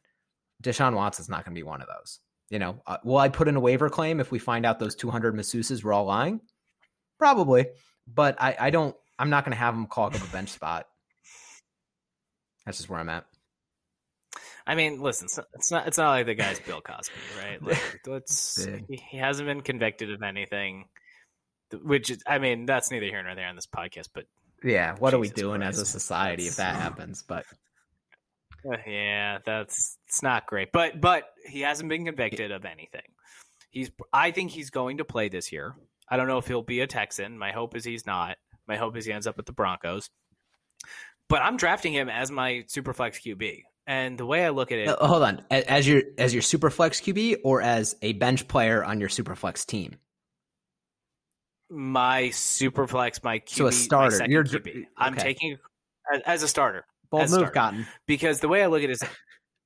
Deshaun Watson's not going to be one of those. You know, uh, will I put in a waiver claim if we find out those 200 masseuses were all lying? Probably, but I, I don't. I'm not going to have them clog up a bench spot. That's just where I'm at. I mean, listen, it's not- it's not like the guy's Bill Cosby, right? Like, let's he, he hasn't been convicted of anything, which is, I mean, that's neither here nor there on this podcast. But Yeah, what are we Jesus doing as a Christ. society if that happens? But yeah, that's it's not great. But but he hasn't been convicted of anything. He's I think he's going to play this year. I don't know if he'll be a Texan. My hope is he's not. My hope is he ends up with the Broncos. But I'm drafting him as my superflex QB. And the way I look at it, Uh, hold on, as your as your super flex QB or as a bench player on your super flex team. my super flex, my QB, So a starter. You're- QB. I'm taking as a starter Bold move. Cotton. because the way I look at it is,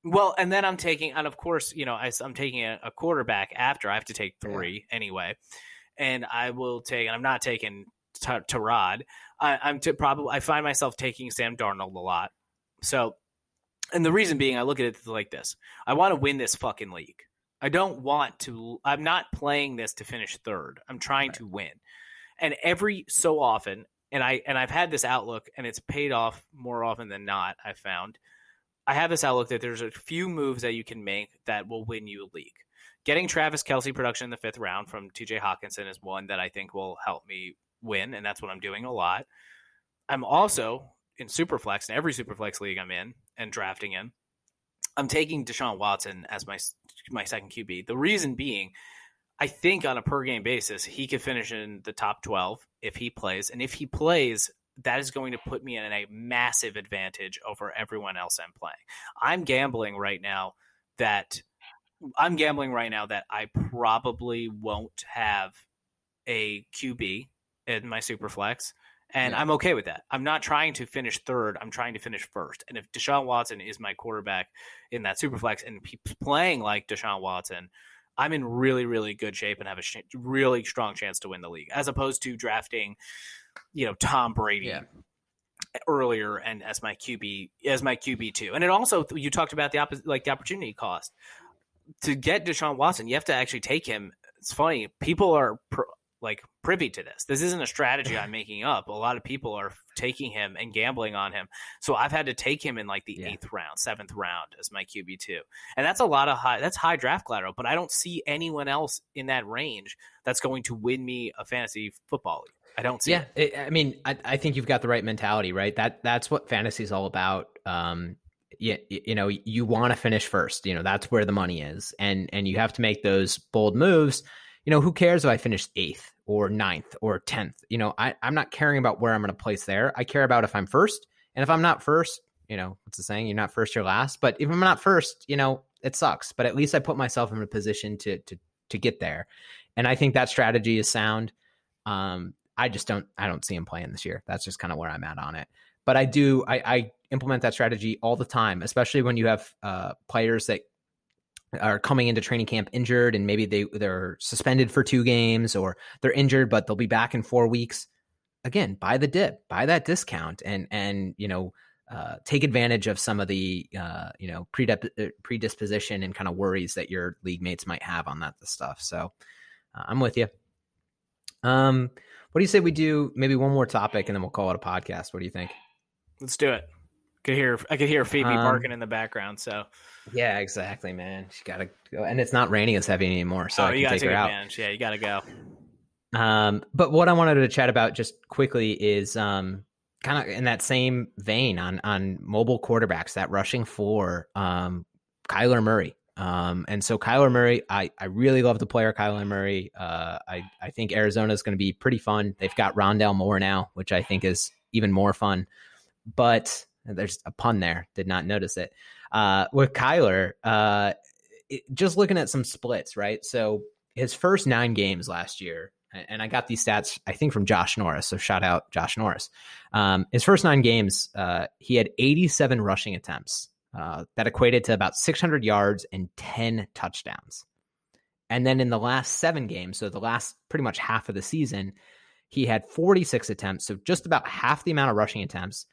well, and then I'm taking, and of course, you know, I, am taking a, a quarterback after I have to take three anyway, and I will take, and I'm not taking T- Tarod. I, I'm to probably I find myself taking Sam Darnold a lot. So, and the reason being, I look at it like this: I want to win this fucking league. I don't want to. I'm not playing this to finish third. I'm trying to win. And every so often, and I and I've had this outlook, and it's paid off more often than not. I found I have this outlook that there's a few moves that you can make that will win you a league. Getting Travis Kelce production in the fifth round from TJ Hockenson is one that I think will help me win, and that's what I'm doing a lot. I'm also in Superflex, in every Superflex league I'm in and drafting in. I'm taking Deshaun Watson as my my second QB. The reason being, I think on a per game basis, he could finish in the top 12 if he plays. And if he plays, that is going to put me in a massive advantage over everyone else I'm playing. I'm gambling right now that I'm gambling right now that I probably won't have a QB in my super flex. And Yeah. I'm okay with that. I'm not trying to finish third. I'm trying to finish first. And if Deshaun Watson is my quarterback in that super flex and he's playing like Deshaun Watson, I'm in really, really good shape and have a sh- really strong chance to win the league, as opposed to drafting, you know, Tom Brady Yeah. earlier and as my QB as my QB two. And it also you talked about the opposite, like the opportunity cost to get Deshaun Watson. You have to actually take him. It's funny. People are like privy to this. This isn't a strategy I'm making up. A lot of people are taking him and gambling on him. So I've had to take him in like the Yeah. eighth round, seventh round as my QB two, and that's a lot of high. That's high draft collateral. But I don't see anyone else in that range that's going to win me a fantasy football league. I don't see. Yeah, it. it, I mean, I, I think you've got the right mentality, right? That that's what fantasy is all about. Um, you, you know, you want to finish first. You know, that's where the money is, and and you have to make those bold moves. You know, who cares if I finish eighth or ninth or tenth? You know, I, I'm not caring about where I'm going to place there. I care about if I'm first, and if I'm not first, you know, what's the saying? You're not first, you're last. But if I'm not first, you know, it sucks. But at least I put myself in a position to to to get there, and I think that strategy is sound. Um, I just don't I don't see him playing this year. That's just kind of where I'm at on it. But I do I, I implement that strategy all the time, especially when you have uh, players that are coming into training camp injured and maybe they they're suspended for two games or they're injured but they'll be back in four weeks. Again, buy the dip, buy that discount, and and you know uh, take advantage of some of the uh, you know uh, predisposition and kind of worries that your league mates might have on that stuff. So uh, I'm with you. Um, what do you say we do maybe one more topic and then we'll call it a podcast? What do you think? Let's do it. Could hear I could hear Phoebe Um, barking in the background. So Yeah, exactly, man. She gotta go, and it's not raining as heavy anymore, so oh, I you can take take her out. advantage. Yeah, you gotta go. Um, but what I wanted to chat about just quickly is um, kind of in that same vein on on mobile quarterbacks, that rushing for um, Kyler Murray. Um, and so Kyler Murray, I, I really love the player Kyler Murray. Uh, I, I think Arizona is going to be pretty fun. They've got Rondale Moore now, which I think is even more fun. But there's a pun there. Did not notice it. Uh, with Kyler, uh, it, just looking at some splits, right? So his first nine games last year, and I got these stats, I think, from Josh Norris. So shout out Josh Norris. Um, his first nine games, uh, he had 87 rushing attempts. Uh, that equated to about 600 yards and 10 touchdowns. And then in the last seven games, so the last pretty much half of the season, he had 46 attempts, so just about half the amount of rushing attempts,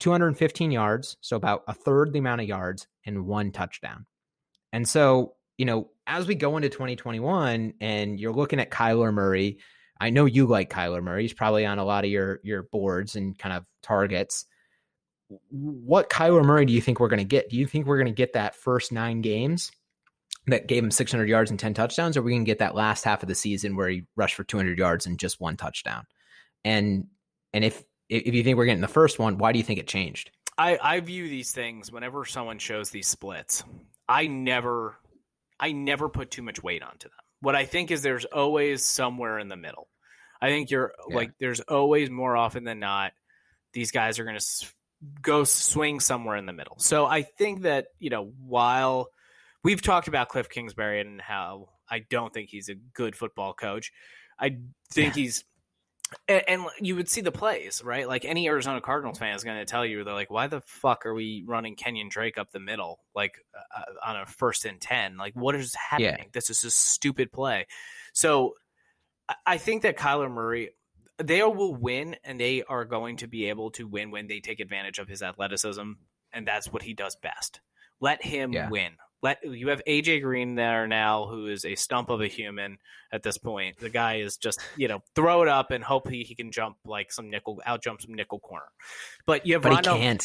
215 yards, so about a third the amount of yards, and one touchdown. And so, you know, as we go into 2021 and you're looking at Kyler Murray, I know you like Kyler Murray. He's probably on a lot of your your boards and kind of targets. What Kyler Murray do you think we're going to get? Do you think we're going to get that first nine games that gave him 600 yards and 10 touchdowns, or we can get that last half of the season where he rushed for 200 yards and just one touchdown? And and if if you think we're getting the first one, why do you think it changed? I, I view these things whenever someone shows these splits. I never I never put too much weight onto them. What I think is there's always somewhere in the middle. I think you're Yeah. like there's always more often than not these guys are going to s- go swing somewhere in the middle. So I think that, you know, while we've talked about Cliff Kingsbury and how I don't think he's a good football coach, I think he's and, and you would see the plays, right? Like any Arizona Cardinals fan is going to tell you, they're like, "Why the fuck are we running Kenyan Drake up the middle, like uh, on a first and ten? Like, what is happening? This is a stupid play." So, I- I think that Kyler Murray, they will win, and they are going to be able to win when they take advantage of his athleticism, and that's what he does best. Let him Yeah. win. Let you have AJ Green there now, who is a stump of a human at this point. The guy is just, you know, throw it up and hope he, he can jump like some nickel, out jump some nickel corner. But you have But he can't.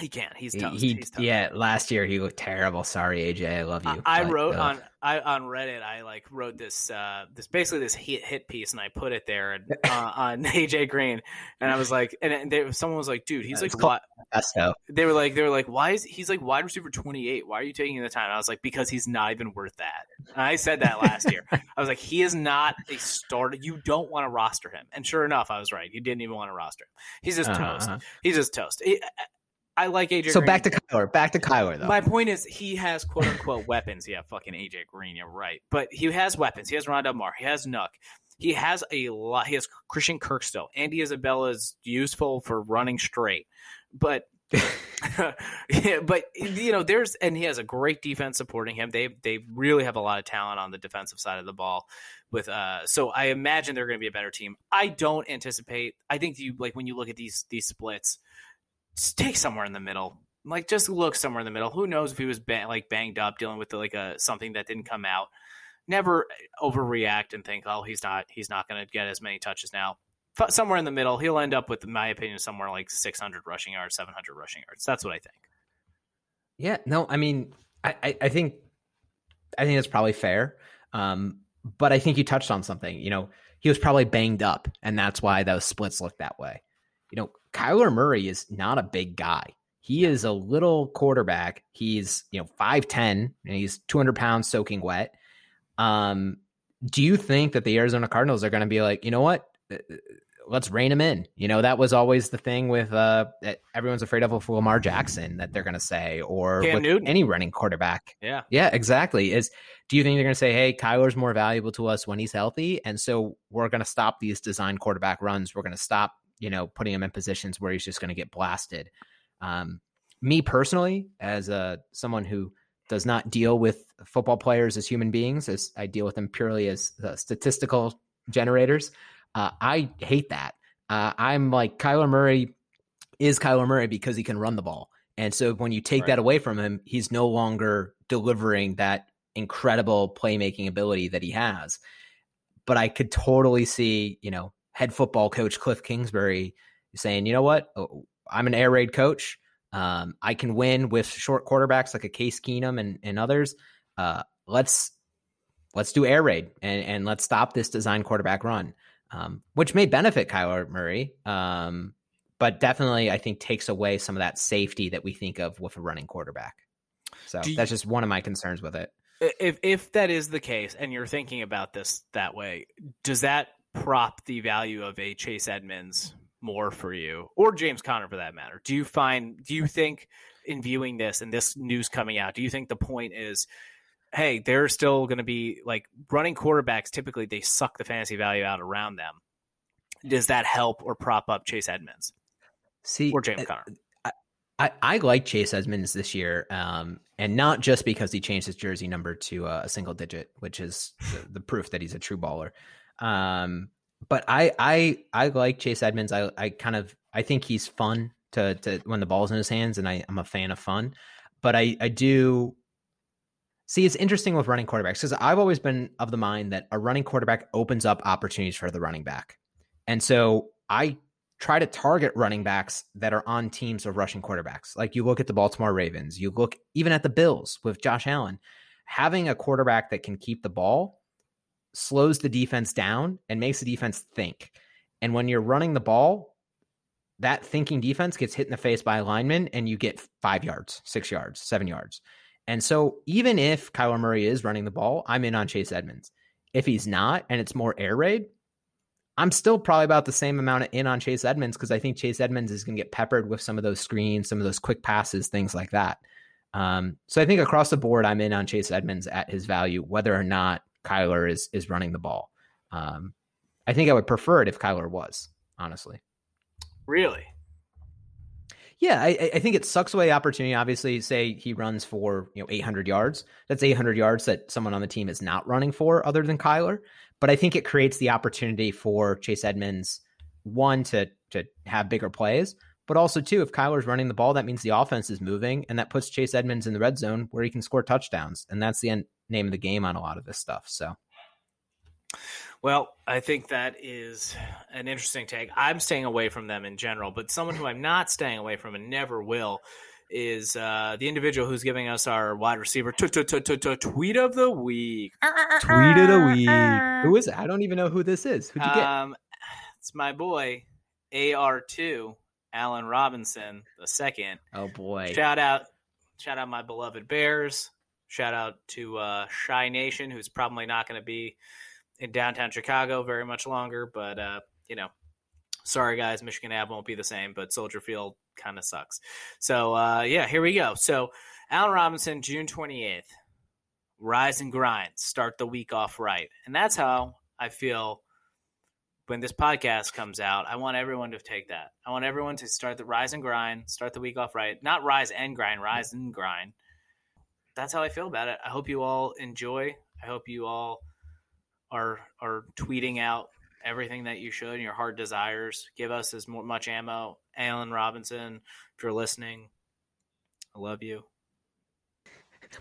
He can't. He's He, he- He's yeah, last year he looked terrible. Sorry, AJ, I love you. I, I wrote uh, on I on Reddit. I like wrote this uh this basically this hit hit piece, and I put it there and, uh, on AJ Green, and I was like, and, they, someone was like, dude, he's It's like? They were like, they were like, why is he's like wide receiver twenty eight? Why are you taking the time? And I was like, because he's not even worth that. And I said that last year. I was like, he is not a starter. You don't want to roster him. And sure enough, I was right. You didn't even want to roster him. He's just toast. Uh-huh. He's just toast. I, I like AJ. So Green. back to Kyler. Back to Kyler though. My point is, he has quote unquote weapons. Yeah, fucking AJ Green, you're right. But he has weapons. He has Rondale Moore. He has Nuk. he has a lot. He has Christian Kirk still. Andy Isabella is useful for running straight, but yeah, but you know, there's and he has a great defense supporting him. They they really have a lot of talent on the defensive side of the ball. With uh, so I imagine they're going to be a better team. I don't anticipate. I think you like when you look at these these splits, take somewhere in the middle. Like just look somewhere in the middle. Who knows if he was like banged up, dealing with like a something that didn't come out. Never overreact and think, oh, he's not he's not going to get as many touches now somewhere in the middle. He'll end up with, in my opinion, somewhere like 600 rushing yards, 700 rushing yards. That's what I think. Yeah, no, I mean, I, I, I think, I think that's probably fair. Um, but I think you touched on something. You know, he was probably banged up, and that's why those splits look that way. You know, Kyler Murray is not a big guy. He is a little quarterback. He's you know five ten, and he's two hundred pounds soaking wet. Um, do you think that the Arizona Cardinals are going to be like, you know what? let's rein him in. You know, that was always the thing with uh everyone's afraid of Lamar Jackson that they're going to say, or Cam with Newton. any running quarterback. Yeah, yeah, exactly. Is do you think they're going to say, hey, Kyler's more valuable to us when he's healthy, and so we're going to stop these design quarterback runs. We're going to stop, you know, putting him in positions where he's just going to get blasted. Um, me personally, as a uh, someone who does not deal with football players as human beings, as I deal with them purely as uh, statistical generators. Uh, I hate that. Uh, I'm like Kyler Murray is Kyler Murray because he can run the ball. And so when you take right. that away from him, he's no longer delivering that incredible playmaking ability that he has. But I could totally see, you know, head football coach Cliff Kingsbury saying, you know what? Oh, I'm an air raid coach. Um, I can win with short quarterbacks like a Case Keenum and, and others. Uh, let's let's do air raid and, and let's stop this design quarterback run um, which may benefit Kyler Murray, um, but definitely I think takes away some of that safety that we think of with a running quarterback. So you, that's just one of my concerns with it. If if that is the case, and you're thinking about this that way, does that prop the value of a Chase Edmonds more for you, or James Conner for that matter? Do you find? Do you think in viewing this and this news coming out, do you think the point is hey, they're still going to be like running quarterbacks. Typically, they suck the fantasy value out around them. Does that help or prop up Chase Edmonds? See, or James Conner? I, I, I like Chase Edmonds this year, um, and not just because he changed his jersey number to uh, a single digit, which is the, the, proof that he's a true baller. Um, but I, I, I like Chase Edmonds. I, I kind of, I think he's fun to, to when the ball's in his hands, and I, I'm a fan of fun. But I, I do See, it's interesting with running quarterbacks because I've always been of the mind that a running quarterback opens up opportunities for the running back. And so I try to target running backs that are on teams of rushing quarterbacks. Like you look at the Baltimore Ravens, you look even at the Bills with Josh Allen. Having a quarterback that can keep the ball slows the defense down and makes the defense think. And when you're running the ball, that thinking defense gets hit in the face by a lineman and you get five yards, six yards, seven yards. And so even if Kyler Murray is running the ball, I'm in on Chase Edmonds. If he's not and it's more air raid, I'm still probably about the same amount in on Chase Edmonds because I think Chase Edmonds is going to get peppered with some of those screens, some of those quick passes, things like that. Um, so I think across the board, I'm in on Chase Edmonds at his value, whether or not Kyler is is running the ball. Um, I think I would prefer it if Kyler was, honestly. Really? Yeah, I, I, think it sucks away opportunity. Obviously, say he runs for you know 800 yards. That's 800 yards that someone on the team is not running for, other than Kyler. But I think it creates the opportunity for Chase Edmonds, one to to have bigger plays, but also two, if Kyler's running the ball, that means the offense is moving, and that puts Chase Edmonds in the red zone where he can score touchdowns, and that's the end, name of the game on a lot of this stuff. So. Well, I think that is an interesting take. I'm staying away from them in general, but someone who I'm not staying away from and never will is uh, the individual who's giving us our wide receiver tweet of the week. Tweet of the week. Who is it? I don't even know who this is. Who'd you get? Um, it's my boy AR2 Allen Robinson the second. Oh boy! Shout out, shout out my beloved Bears. Shout out to uh, Shy Nation, who's probably not going to be in downtown Chicago very much longer. But uh, you know, sorry guys, Michigan Ave won't be the same, but Soldier Field kind of sucks. So uh, yeah, here we go. So Allen Robinson, June twenty eighth, rise and grind, start the week off right, and that's how I feel when this podcast comes out, I want everyone to take that. I want everyone to start the rise and grind, start the week off right. Not rise and grind, rise and grind. That's how I feel about it. I hope you all enjoy. I hope you all are are tweeting out everything that you should and your heart desires. Give us as much ammo. Allen Robinson, if you're listening, I love you.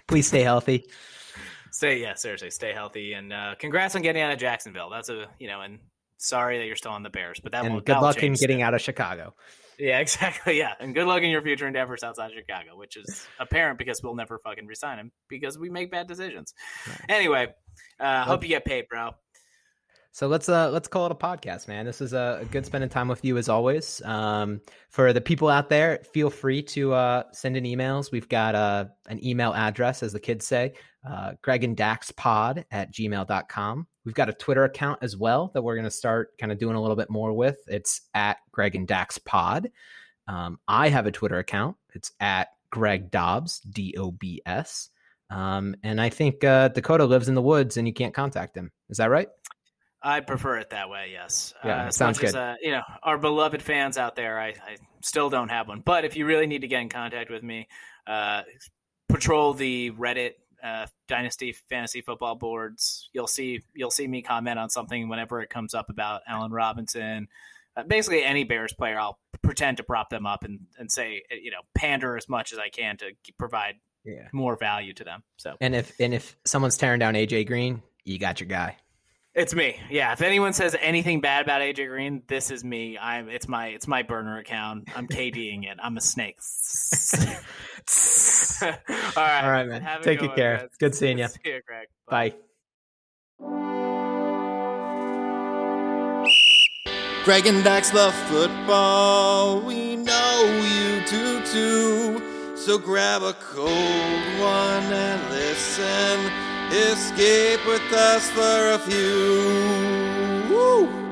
Please stay healthy. Stay, yeah, seriously, stay healthy, and uh, congrats on getting out of Jacksonville. That's a you know, and sorry that you're still on the Bears, but that and won't. good luck in getting out of Chicago. Yeah, exactly. Yeah, and good luck in your future endeavors outside of Chicago, which is apparent because we'll never fucking resign him because we make bad decisions. Anyway, uh, hope you get paid, bro. So let's uh let's call it a podcast, man. This is a, a good spending time with you as always. Um, for the people out there, feel free to uh, send in emails. We've got uh, an email address, as the kids say, uh, Greg and Dax pod at gmail.com. We've got a Twitter account as well that we're going to start kind of doing a little bit more with. It's at Greg and Dax pod. Um, I have a Twitter account. It's at Greg Dobbs, D O B S. Um, and I think uh, Dakota lives in the woods and you can't contact him. Is that right? I prefer it that way. Yes. Yeah, uh, sounds good. As, uh, you know, our beloved fans out there, I, I, still don't have one. But if you really need to get in contact with me, uh, patrol the Reddit uh, Dynasty Fantasy Football boards. You'll see you'll see me comment on something whenever it comes up about Allen Robinson. Uh, basically, any Bears player, I'll pretend to prop them up and, and say, you know, pander as much as I can to provide yeah. more value to them. So, and if and if someone's tearing down AJ Green, you got your guy. It's me. Yeah. If anyone says anything bad about AJ Green, this is me. I'm. It's my. It's my burner account. I'm KDing it. I'm a snake. All right. All right, man. Have Take good care. Guys. Good seeing you. See you, Greg. Bye. Bye. Greg and Dax love football. We know you do too. So grab a cold one and listen Escape with us for a few. Woo!